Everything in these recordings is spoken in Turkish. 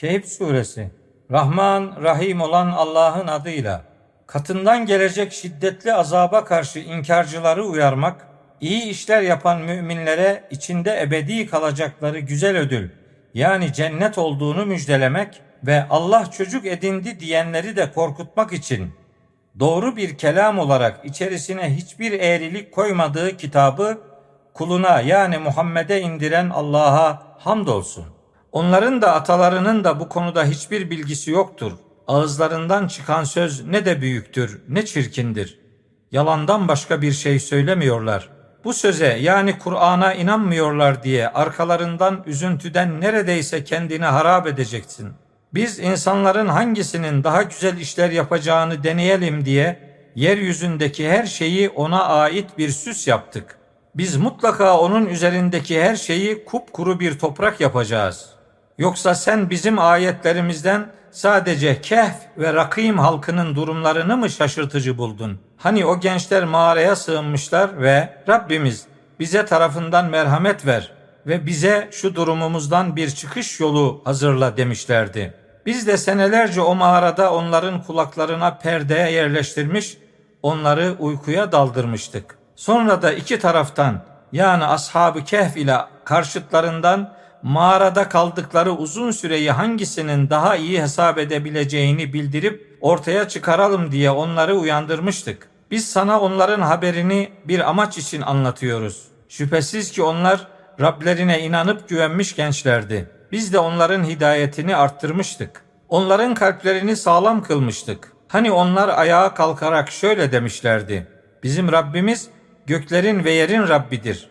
Kehf suresi Rahman, Rahim olan Allah'ın adıyla katından gelecek şiddetli azaba karşı inkarcıları uyarmak, iyi işler yapan müminlere içinde ebedi kalacakları güzel ödül yani cennet olduğunu müjdelemek ve Allah çocuk edindi diyenleri de korkutmak için doğru bir kelam olarak içerisine hiçbir eğrilik koymadığı kitabı kuluna yani Muhammed'e indiren Allah'a hamdolsun. Onların da atalarının da bu konuda hiçbir bilgisi yoktur. Ağızlarından çıkan söz ne de büyüktür, ne çirkindir. Yalandan başka bir şey söylemiyorlar. Bu söze yani Kur'an'a inanmıyorlar diye arkalarından üzüntüden neredeyse kendini harap edeceksin. Biz insanların hangisinin daha güzel işler yapacağını deneyelim diye yeryüzündeki her şeyi ona ait bir süs yaptık. Biz mutlaka onun üzerindeki her şeyi kupkuru bir toprak yapacağız.'' Yoksa sen bizim ayetlerimizden sadece Kehf ve Rakim halkının durumlarını mı şaşırtıcı buldun? Hani o gençler mağaraya sığınmışlar ve Rabbimiz bize tarafından merhamet ver ve bize şu durumumuzdan bir çıkış yolu hazırla demişlerdi. Biz de senelerce o mağarada onların kulaklarına perde yerleştirmiş, onları uykuya daldırmıştık. Sonra da iki taraftan yani ashab-ı kehf ile karşıtlarından mağarada kaldıkları uzun süreyi hangisinin daha iyi hesap edebileceğini bildirip ortaya çıkaralım diye onları uyandırmıştık. Biz sana onların haberini bir amaç için anlatıyoruz. Şüphesiz ki onlar Rablerine inanıp güvenmiş gençlerdi. Biz de onların hidayetini arttırmıştık. Onların kalplerini sağlam kılmıştık. Hani onlar ayağa kalkarak şöyle demişlerdi. Bizim Rabbimiz göklerin ve yerin Rabbidir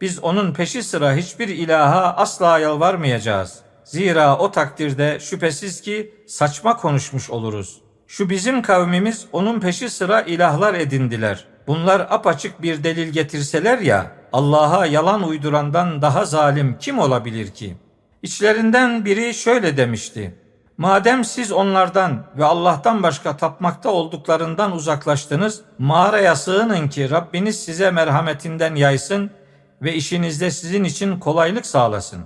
biz onun peşi sıra hiçbir ilaha asla yalvarmayacağız. Zira o takdirde şüphesiz ki saçma konuşmuş oluruz. Şu bizim kavmimiz onun peşi sıra ilahlar edindiler. Bunlar apaçık bir delil getirseler ya, Allah'a yalan uydurandan daha zalim kim olabilir ki? İçlerinden biri şöyle demişti. Madem siz onlardan ve Allah'tan başka tapmakta olduklarından uzaklaştınız, mağaraya sığının ki Rabbiniz size merhametinden yaysın ve işinizde sizin için kolaylık sağlasın.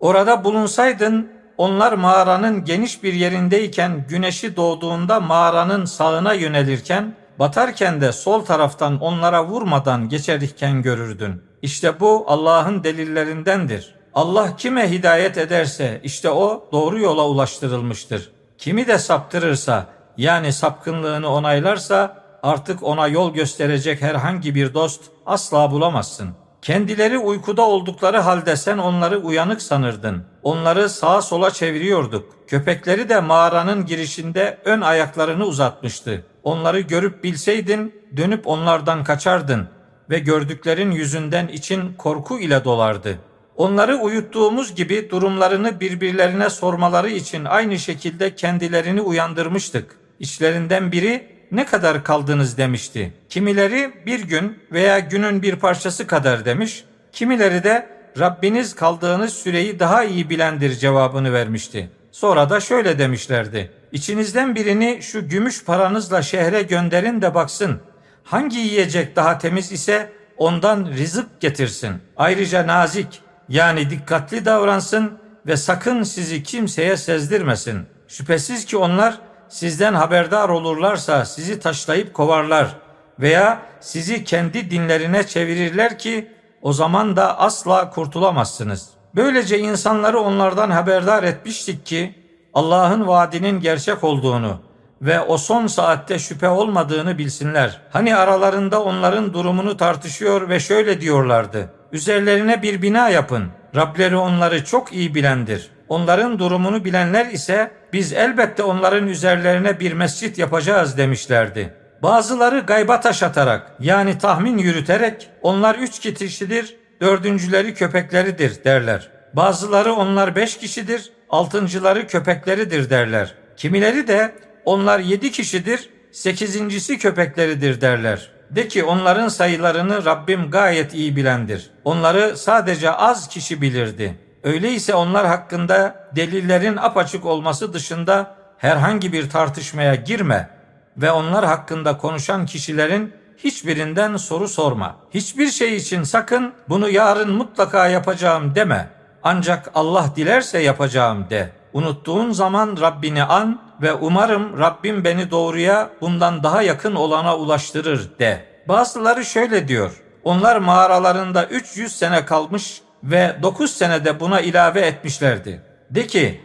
Orada bulunsaydın onlar mağaranın geniş bir yerindeyken güneşi doğduğunda mağaranın sağına yönelirken batarken de sol taraftan onlara vurmadan geçerken görürdün. İşte bu Allah'ın delillerindendir. Allah kime hidayet ederse işte o doğru yola ulaştırılmıştır. Kimi de saptırırsa yani sapkınlığını onaylarsa artık ona yol gösterecek herhangi bir dost asla bulamazsın.'' Kendileri uykuda oldukları halde sen onları uyanık sanırdın. Onları sağa sola çeviriyorduk. Köpekleri de mağaranın girişinde ön ayaklarını uzatmıştı. Onları görüp bilseydin dönüp onlardan kaçardın ve gördüklerin yüzünden için korku ile dolardı. Onları uyuttuğumuz gibi durumlarını birbirlerine sormaları için aynı şekilde kendilerini uyandırmıştık. İçlerinden biri ne kadar kaldınız demişti. Kimileri bir gün veya günün bir parçası kadar demiş. Kimileri de Rabbiniz kaldığınız süreyi daha iyi bilendir cevabını vermişti. Sonra da şöyle demişlerdi. İçinizden birini şu gümüş paranızla şehre gönderin de baksın. Hangi yiyecek daha temiz ise ondan rızık getirsin. Ayrıca nazik yani dikkatli davransın ve sakın sizi kimseye sezdirmesin. Şüphesiz ki onlar sizden haberdar olurlarsa sizi taşlayıp kovarlar veya sizi kendi dinlerine çevirirler ki o zaman da asla kurtulamazsınız. Böylece insanları onlardan haberdar etmiştik ki Allah'ın vaadinin gerçek olduğunu ve o son saatte şüphe olmadığını bilsinler. Hani aralarında onların durumunu tartışıyor ve şöyle diyorlardı. Üzerlerine bir bina yapın. Rableri onları çok iyi bilendir. Onların durumunu bilenler ise biz elbette onların üzerlerine bir mescit yapacağız demişlerdi. Bazıları gayba taş atarak yani tahmin yürüterek onlar üç kişidir, dördüncüleri köpekleridir derler. Bazıları onlar beş kişidir, altıncıları köpekleridir derler. Kimileri de onlar yedi kişidir, sekizincisi köpekleridir derler. De ki onların sayılarını Rabbim gayet iyi bilendir. Onları sadece az kişi bilirdi.'' Öyleyse onlar hakkında delillerin apaçık olması dışında herhangi bir tartışmaya girme ve onlar hakkında konuşan kişilerin hiçbirinden soru sorma. Hiçbir şey için sakın bunu yarın mutlaka yapacağım deme. Ancak Allah dilerse yapacağım de. Unuttuğun zaman Rabbini an ve umarım Rabbim beni doğruya bundan daha yakın olana ulaştırır de. Bazıları şöyle diyor. Onlar mağaralarında 300 sene kalmış ve 9 senede buna ilave etmişlerdi. De ki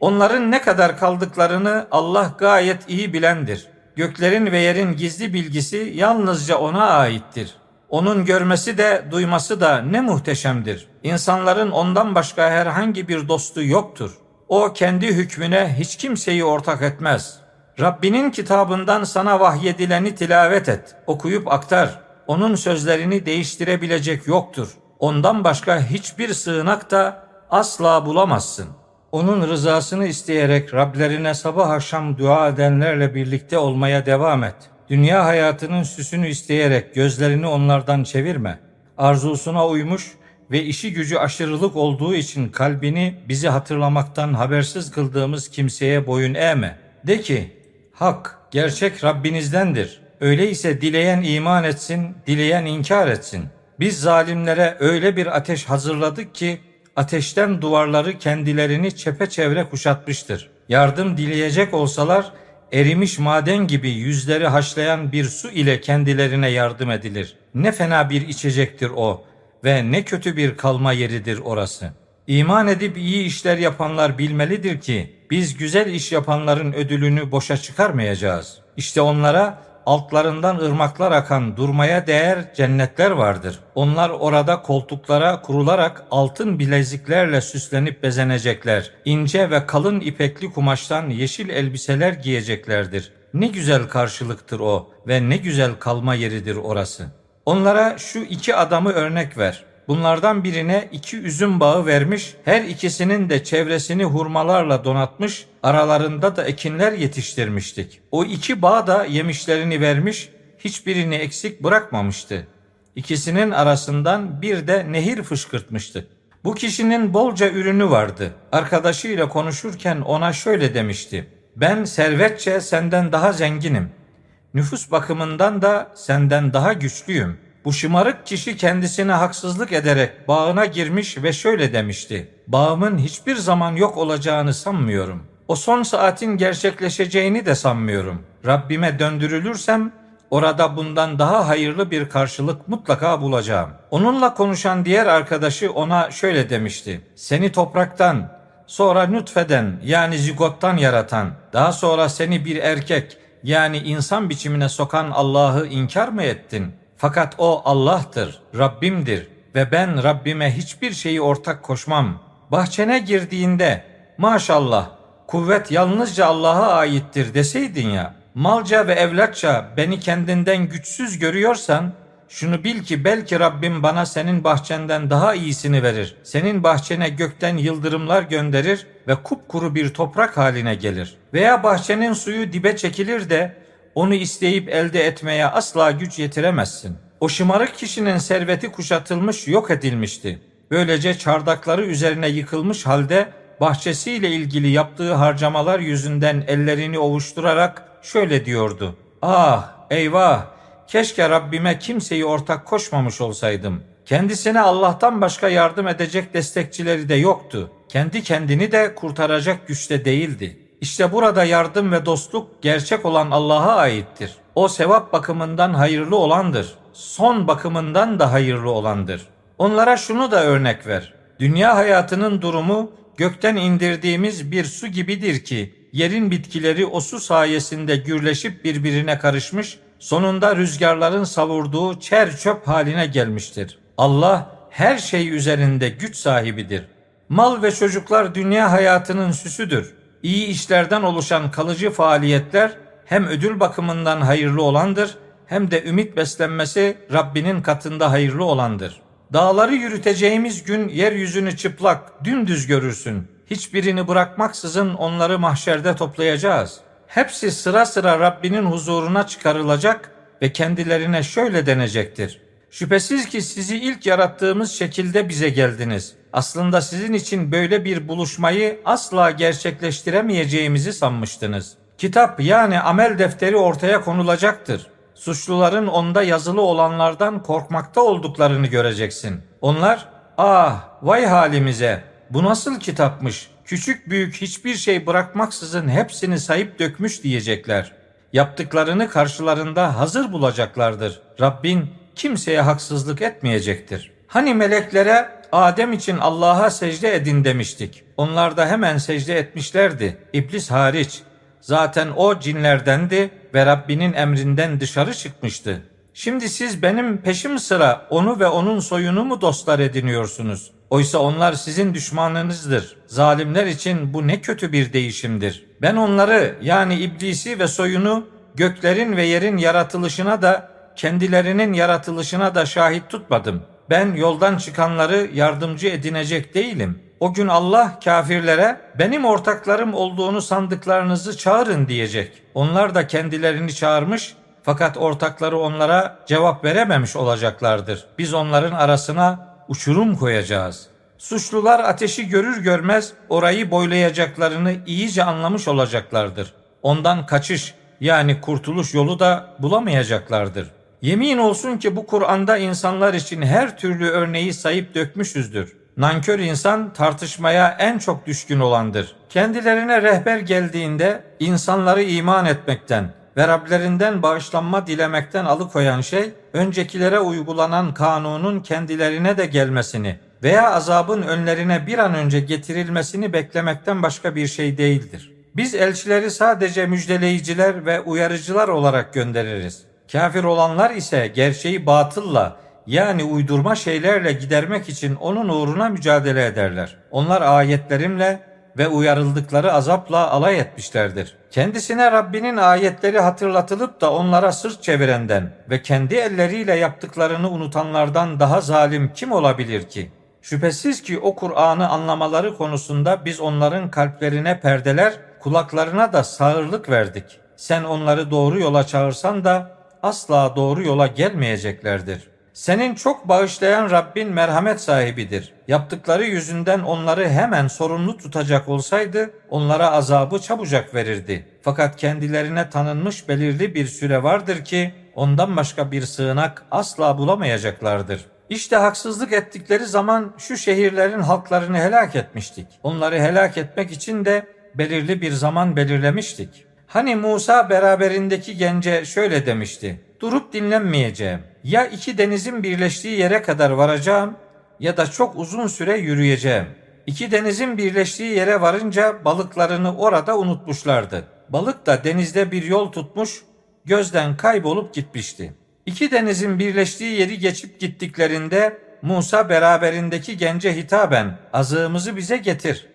onların ne kadar kaldıklarını Allah gayet iyi bilendir. Göklerin ve yerin gizli bilgisi yalnızca ona aittir. Onun görmesi de duyması da ne muhteşemdir. İnsanların ondan başka herhangi bir dostu yoktur. O kendi hükmüne hiç kimseyi ortak etmez. Rabbinin kitabından sana vahyedileni tilavet et, okuyup aktar. Onun sözlerini değiştirebilecek yoktur. Ondan başka hiçbir sığınak da asla bulamazsın. Onun rızasını isteyerek Rablerine sabah akşam dua edenlerle birlikte olmaya devam et. Dünya hayatının süsünü isteyerek gözlerini onlardan çevirme. Arzusuna uymuş ve işi gücü aşırılık olduğu için kalbini bizi hatırlamaktan habersiz kıldığımız kimseye boyun eğme. De ki, hak, gerçek Rabbinizdendir. Öyleyse dileyen iman etsin, dileyen inkar etsin. Biz zalimlere öyle bir ateş hazırladık ki, ateşten duvarları kendilerini çepeçevre kuşatmıştır. Yardım dileyecek olsalar, erimiş maden gibi yüzleri haşlayan bir su ile kendilerine yardım edilir. Ne fena bir içecektir o ve ne kötü bir kalma yeridir orası. İman edip iyi işler yapanlar bilmelidir ki biz güzel iş yapanların ödülünü boşa çıkarmayacağız. İşte onlara altlarından ırmaklar akan durmaya değer cennetler vardır. Onlar orada koltuklara kurularak altın bileziklerle süslenip bezenecekler. İnce ve kalın ipekli kumaştan yeşil elbiseler giyeceklerdir. Ne güzel karşılıktır o ve ne güzel kalma yeridir orası. Onlara şu iki adamı örnek ver. Bunlardan birine iki üzüm bağı vermiş, her ikisinin de çevresini hurmalarla donatmış, aralarında da ekinler yetiştirmiştik. O iki bağ da yemişlerini vermiş, hiçbirini eksik bırakmamıştı. İkisinin arasından bir de nehir fışkırtmıştı. Bu kişinin bolca ürünü vardı. Arkadaşıyla konuşurken ona şöyle demişti. Ben servetçe senden daha zenginim. Nüfus bakımından da senden daha güçlüyüm.'' Bu şımarık kişi kendisine haksızlık ederek bağına girmiş ve şöyle demişti. Bağımın hiçbir zaman yok olacağını sanmıyorum. O son saatin gerçekleşeceğini de sanmıyorum. Rabbime döndürülürsem orada bundan daha hayırlı bir karşılık mutlaka bulacağım. Onunla konuşan diğer arkadaşı ona şöyle demişti. Seni topraktan, sonra nutfeden yani zigottan yaratan, daha sonra seni bir erkek yani insan biçimine sokan Allah'ı inkar mı ettin?'' Fakat o Allah'tır, Rabbimdir ve ben Rabbime hiçbir şeyi ortak koşmam. Bahçene girdiğinde maşallah kuvvet yalnızca Allah'a aittir deseydin ya, malca ve evlatça beni kendinden güçsüz görüyorsan, şunu bil ki belki Rabbim bana senin bahçenden daha iyisini verir. Senin bahçene gökten yıldırımlar gönderir ve kupkuru bir toprak haline gelir. Veya bahçenin suyu dibe çekilir de onu isteyip elde etmeye asla güç yetiremezsin. O şımarık kişinin serveti kuşatılmış, yok edilmişti. Böylece çardakları üzerine yıkılmış halde bahçesiyle ilgili yaptığı harcamalar yüzünden ellerini ovuşturarak şöyle diyordu. Ah eyvah keşke Rabbime kimseyi ortak koşmamış olsaydım. Kendisine Allah'tan başka yardım edecek destekçileri de yoktu. Kendi kendini de kurtaracak güçte değildi.'' İşte burada yardım ve dostluk gerçek olan Allah'a aittir. O sevap bakımından hayırlı olandır. Son bakımından da hayırlı olandır. Onlara şunu da örnek ver. Dünya hayatının durumu gökten indirdiğimiz bir su gibidir ki yerin bitkileri o su sayesinde gürleşip birbirine karışmış, sonunda rüzgarların savurduğu çer çöp haline gelmiştir. Allah her şey üzerinde güç sahibidir. Mal ve çocuklar dünya hayatının süsüdür iyi işlerden oluşan kalıcı faaliyetler hem ödül bakımından hayırlı olandır hem de ümit beslenmesi Rabbinin katında hayırlı olandır. Dağları yürüteceğimiz gün yeryüzünü çıplak, dümdüz görürsün. Hiçbirini bırakmaksızın onları mahşerde toplayacağız. Hepsi sıra sıra Rabbinin huzuruna çıkarılacak ve kendilerine şöyle denecektir. Şüphesiz ki sizi ilk yarattığımız şekilde bize geldiniz. Aslında sizin için böyle bir buluşmayı asla gerçekleştiremeyeceğimizi sanmıştınız. Kitap yani amel defteri ortaya konulacaktır. Suçluların onda yazılı olanlardan korkmakta olduklarını göreceksin. Onlar, ah vay halimize bu nasıl kitapmış Küçük büyük hiçbir şey bırakmaksızın hepsini sayıp dökmüş diyecekler. Yaptıklarını karşılarında hazır bulacaklardır. Rabbin kimseye haksızlık etmeyecektir. Hani meleklere Adem için Allah'a secde edin demiştik. Onlar da hemen secde etmişlerdi. İblis hariç. Zaten o cinlerdendi ve Rabbinin emrinden dışarı çıkmıştı. Şimdi siz benim peşim sıra onu ve onun soyunu mu dostlar ediniyorsunuz? Oysa onlar sizin düşmanınızdır. Zalimler için bu ne kötü bir değişimdir. Ben onları yani iblisi ve soyunu göklerin ve yerin yaratılışına da kendilerinin yaratılışına da şahit tutmadım. Ben yoldan çıkanları yardımcı edinecek değilim. O gün Allah kafirlere benim ortaklarım olduğunu sandıklarınızı çağırın diyecek. Onlar da kendilerini çağırmış fakat ortakları onlara cevap verememiş olacaklardır. Biz onların arasına uçurum koyacağız. Suçlular ateşi görür görmez orayı boylayacaklarını iyice anlamış olacaklardır. Ondan kaçış yani kurtuluş yolu da bulamayacaklardır. Yemin olsun ki bu Kur'an'da insanlar için her türlü örneği sayıp dökmüşüzdür. Nankör insan tartışmaya en çok düşkün olandır. Kendilerine rehber geldiğinde insanları iman etmekten ve Rablerinden bağışlanma dilemekten alıkoyan şey, öncekilere uygulanan kanunun kendilerine de gelmesini veya azabın önlerine bir an önce getirilmesini beklemekten başka bir şey değildir. Biz elçileri sadece müjdeleyiciler ve uyarıcılar olarak göndeririz. Kafir olanlar ise gerçeği batılla yani uydurma şeylerle gidermek için onun uğruna mücadele ederler. Onlar ayetlerimle ve uyarıldıkları azapla alay etmişlerdir. Kendisine Rabbinin ayetleri hatırlatılıp da onlara sırt çevirenden ve kendi elleriyle yaptıklarını unutanlardan daha zalim kim olabilir ki? Şüphesiz ki o Kur'an'ı anlamaları konusunda biz onların kalplerine perdeler, kulaklarına da sağırlık verdik. Sen onları doğru yola çağırsan da asla doğru yola gelmeyeceklerdir. Senin çok bağışlayan Rabbin merhamet sahibidir. Yaptıkları yüzünden onları hemen sorumlu tutacak olsaydı onlara azabı çabucak verirdi. Fakat kendilerine tanınmış belirli bir süre vardır ki ondan başka bir sığınak asla bulamayacaklardır. İşte haksızlık ettikleri zaman şu şehirlerin halklarını helak etmiştik. Onları helak etmek için de belirli bir zaman belirlemiştik. Hani Musa beraberindeki gence şöyle demişti. Durup dinlenmeyeceğim. Ya iki denizin birleştiği yere kadar varacağım ya da çok uzun süre yürüyeceğim. İki denizin birleştiği yere varınca balıklarını orada unutmuşlardı. Balık da denizde bir yol tutmuş, gözden kaybolup gitmişti. İki denizin birleştiği yeri geçip gittiklerinde Musa beraberindeki gence hitaben azığımızı bize getir.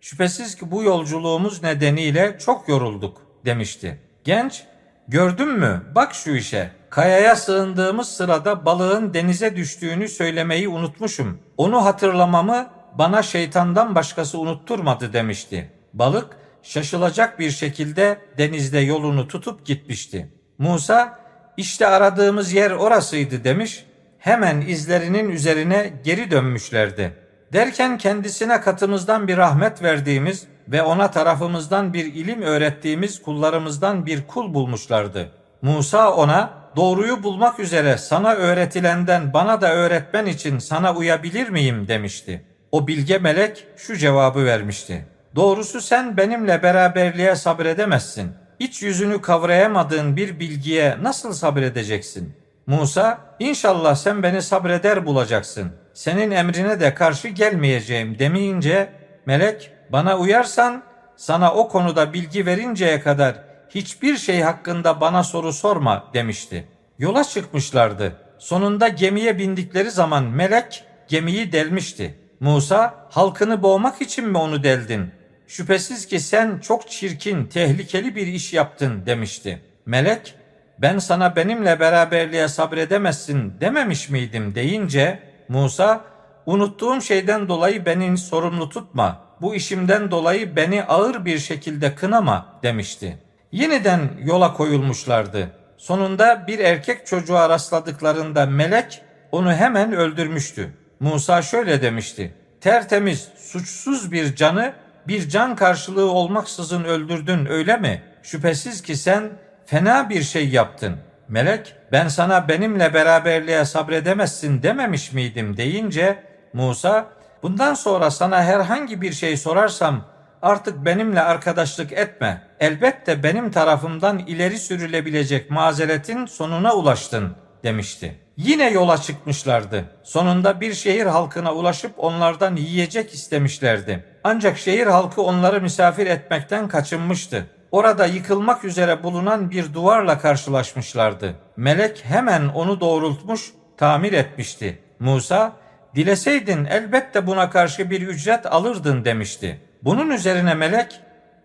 Şüphesiz ki bu yolculuğumuz nedeniyle çok yorulduk demişti. Genç, gördün mü bak şu işe. Kayaya sığındığımız sırada balığın denize düştüğünü söylemeyi unutmuşum. Onu hatırlamamı bana şeytandan başkası unutturmadı demişti. Balık şaşılacak bir şekilde denizde yolunu tutup gitmişti. Musa işte aradığımız yer orasıydı demiş. Hemen izlerinin üzerine geri dönmüşlerdi. Derken kendisine katımızdan bir rahmet verdiğimiz ve ona tarafımızdan bir ilim öğrettiğimiz kullarımızdan bir kul bulmuşlardı. Musa ona doğruyu bulmak üzere sana öğretilenden bana da öğretmen için sana uyabilir miyim demişti. O bilge melek şu cevabı vermişti. Doğrusu sen benimle beraberliğe sabredemezsin. İç yüzünü kavrayamadığın bir bilgiye nasıl sabredeceksin? Musa, inşallah sen beni sabreder bulacaksın. Senin emrine de karşı gelmeyeceğim demeyince melek bana uyarsan sana o konuda bilgi verinceye kadar hiçbir şey hakkında bana soru sorma demişti. Yola çıkmışlardı. Sonunda gemiye bindikleri zaman melek gemiyi delmişti. Musa halkını boğmak için mi onu deldin? Şüphesiz ki sen çok çirkin, tehlikeli bir iş yaptın demişti. Melek ben sana benimle beraberliğe sabredemezsin dememiş miydim deyince Musa unuttuğum şeyden dolayı beni sorumlu tutma bu işimden dolayı beni ağır bir şekilde kınama demişti. Yeniden yola koyulmuşlardı. Sonunda bir erkek çocuğa rastladıklarında melek onu hemen öldürmüştü. Musa şöyle demişti. Tertemiz, suçsuz bir canı bir can karşılığı olmaksızın öldürdün öyle mi? Şüphesiz ki sen fena bir şey yaptın. Melek ben sana benimle beraberliğe sabredemezsin dememiş miydim deyince Musa Bundan sonra sana herhangi bir şey sorarsam artık benimle arkadaşlık etme. Elbette benim tarafımdan ileri sürülebilecek mazeretin sonuna ulaştın demişti. Yine yola çıkmışlardı. Sonunda bir şehir halkına ulaşıp onlardan yiyecek istemişlerdi. Ancak şehir halkı onları misafir etmekten kaçınmıştı. Orada yıkılmak üzere bulunan bir duvarla karşılaşmışlardı. Melek hemen onu doğrultmuş, tamir etmişti. Musa, dileseydin elbette buna karşı bir ücret alırdın demişti. Bunun üzerine melek,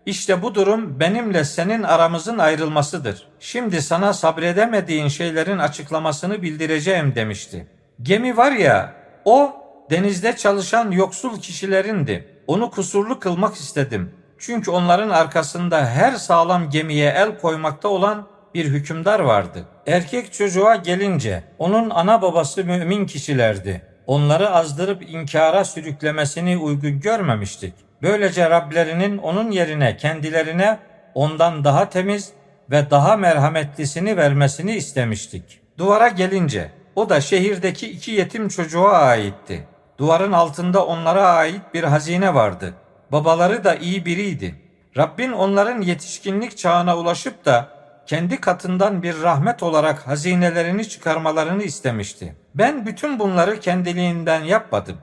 işte bu durum benimle senin aramızın ayrılmasıdır. Şimdi sana sabredemediğin şeylerin açıklamasını bildireceğim demişti. Gemi var ya, o denizde çalışan yoksul kişilerindi. Onu kusurlu kılmak istedim. Çünkü onların arkasında her sağlam gemiye el koymakta olan bir hükümdar vardı. Erkek çocuğa gelince onun ana babası mümin kişilerdi. Onları azdırıp inkara sürüklemesini uygun görmemiştik. Böylece Rablerinin onun yerine kendilerine ondan daha temiz ve daha merhametlisini vermesini istemiştik. Duvara gelince o da şehirdeki iki yetim çocuğa aitti. Duvarın altında onlara ait bir hazine vardı. Babaları da iyi biriydi. Rabbin onların yetişkinlik çağına ulaşıp da kendi katından bir rahmet olarak hazinelerini çıkarmalarını istemişti. Ben bütün bunları kendiliğinden yapmadım.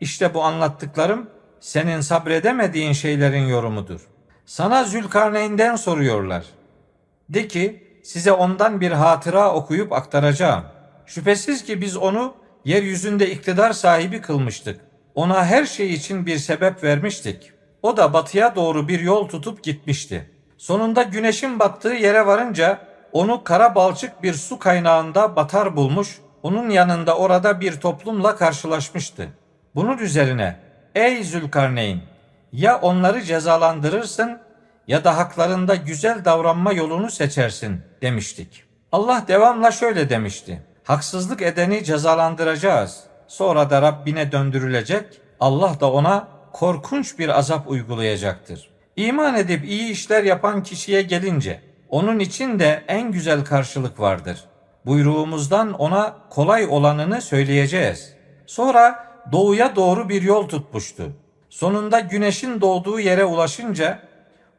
İşte bu anlattıklarım senin sabredemediğin şeylerin yorumudur. Sana Zülkarneyn'den soruyorlar. De ki size ondan bir hatıra okuyup aktaracağım. Şüphesiz ki biz onu yeryüzünde iktidar sahibi kılmıştık. Ona her şey için bir sebep vermiştik. O da batıya doğru bir yol tutup gitmişti. Sonunda güneşin battığı yere varınca onu kara balçık bir su kaynağında batar bulmuş, onun yanında orada bir toplumla karşılaşmıştı. Bunun üzerine ey Zülkarneyn ya onları cezalandırırsın ya da haklarında güzel davranma yolunu seçersin demiştik. Allah devamla şöyle demişti. Haksızlık edeni cezalandıracağız. Sonra da Rabbine döndürülecek. Allah da ona korkunç bir azap uygulayacaktır. İman edip iyi işler yapan kişiye gelince onun için de en güzel karşılık vardır. Buyruğumuzdan ona kolay olanını söyleyeceğiz. Sonra doğuya doğru bir yol tutmuştu. Sonunda güneşin doğduğu yere ulaşınca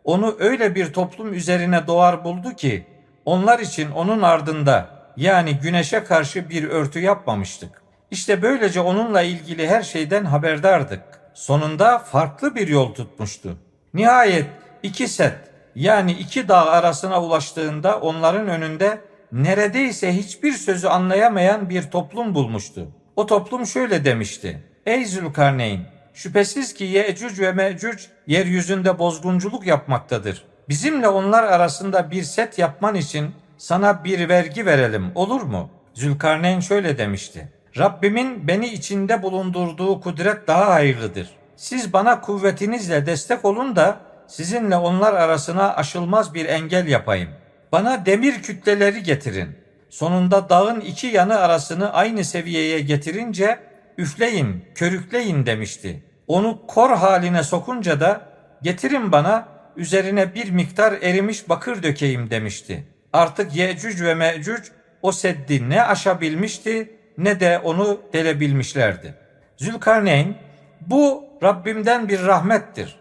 onu öyle bir toplum üzerine doğar buldu ki onlar için onun ardında yani güneşe karşı bir örtü yapmamıştık. İşte böylece onunla ilgili her şeyden haberdardık. Sonunda farklı bir yol tutmuştu. Nihayet iki set yani iki dağ arasına ulaştığında onların önünde neredeyse hiçbir sözü anlayamayan bir toplum bulmuştu. O toplum şöyle demişti. Ey Zülkarneyn! Şüphesiz ki Yecüc ve Mecüc yeryüzünde bozgunculuk yapmaktadır. Bizimle onlar arasında bir set yapman için sana bir vergi verelim olur mu? Zülkarneyn şöyle demişti. Rabbimin beni içinde bulundurduğu kudret daha hayırlıdır. Siz bana kuvvetinizle destek olun da sizinle onlar arasına aşılmaz bir engel yapayım. Bana demir kütleleri getirin. Sonunda dağın iki yanı arasını aynı seviyeye getirince üfleyin, körükleyin demişti. Onu kor haline sokunca da getirin bana üzerine bir miktar erimiş bakır dökeyim demişti. Artık Yecüc ve Mecüc o seddi ne aşabilmişti ne de onu delebilmişlerdi. Zülkarneyn bu Rabbimden bir rahmettir.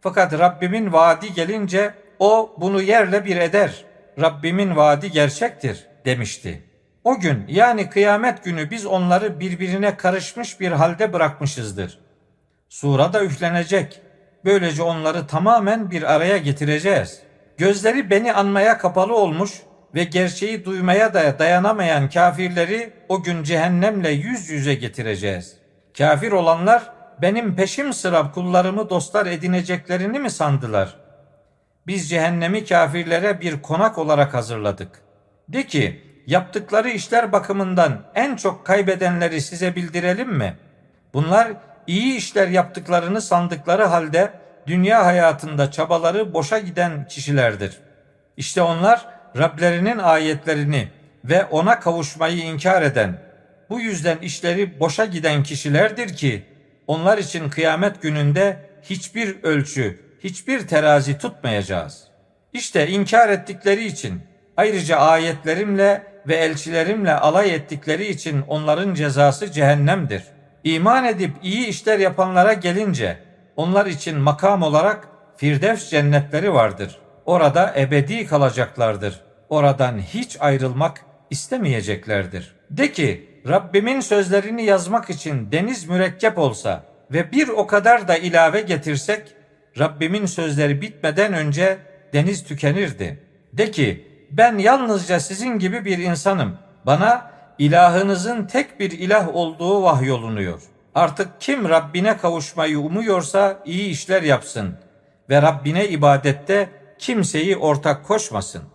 Fakat Rabbimin vaadi gelince o bunu yerle bir eder. Rabbimin vaadi gerçektir demişti. O gün yani kıyamet günü biz onları birbirine karışmış bir halde bırakmışızdır. Sura da üflenecek. Böylece onları tamamen bir araya getireceğiz. Gözleri beni anmaya kapalı olmuş ve gerçeği duymaya da dayanamayan kafirleri o gün cehennemle yüz yüze getireceğiz. Kafir olanlar benim peşim sıra kullarımı dostlar edineceklerini mi sandılar? Biz cehennemi kafirlere bir konak olarak hazırladık. De ki yaptıkları işler bakımından en çok kaybedenleri size bildirelim mi? Bunlar iyi işler yaptıklarını sandıkları halde dünya hayatında çabaları boşa giden kişilerdir. İşte onlar Rablerinin ayetlerini ve ona kavuşmayı inkar eden, bu yüzden işleri boşa giden kişilerdir ki onlar için kıyamet gününde hiçbir ölçü, hiçbir terazi tutmayacağız. İşte inkar ettikleri için ayrıca ayetlerimle ve elçilerimle alay ettikleri için onların cezası cehennemdir. İman edip iyi işler yapanlara gelince onlar için makam olarak Firdevs cennetleri vardır. Orada ebedi kalacaklardır. Oradan hiç ayrılmak istemeyeceklerdir. De ki Rabbimin sözlerini yazmak için deniz mürekkep olsa ve bir o kadar da ilave getirsek Rabbimin sözleri bitmeden önce deniz tükenirdi. De ki ben yalnızca sizin gibi bir insanım. Bana ilahınızın tek bir ilah olduğu vahyolunuyor. Artık kim Rabbine kavuşmayı umuyorsa iyi işler yapsın ve Rabbine ibadette kimseyi ortak koşmasın.''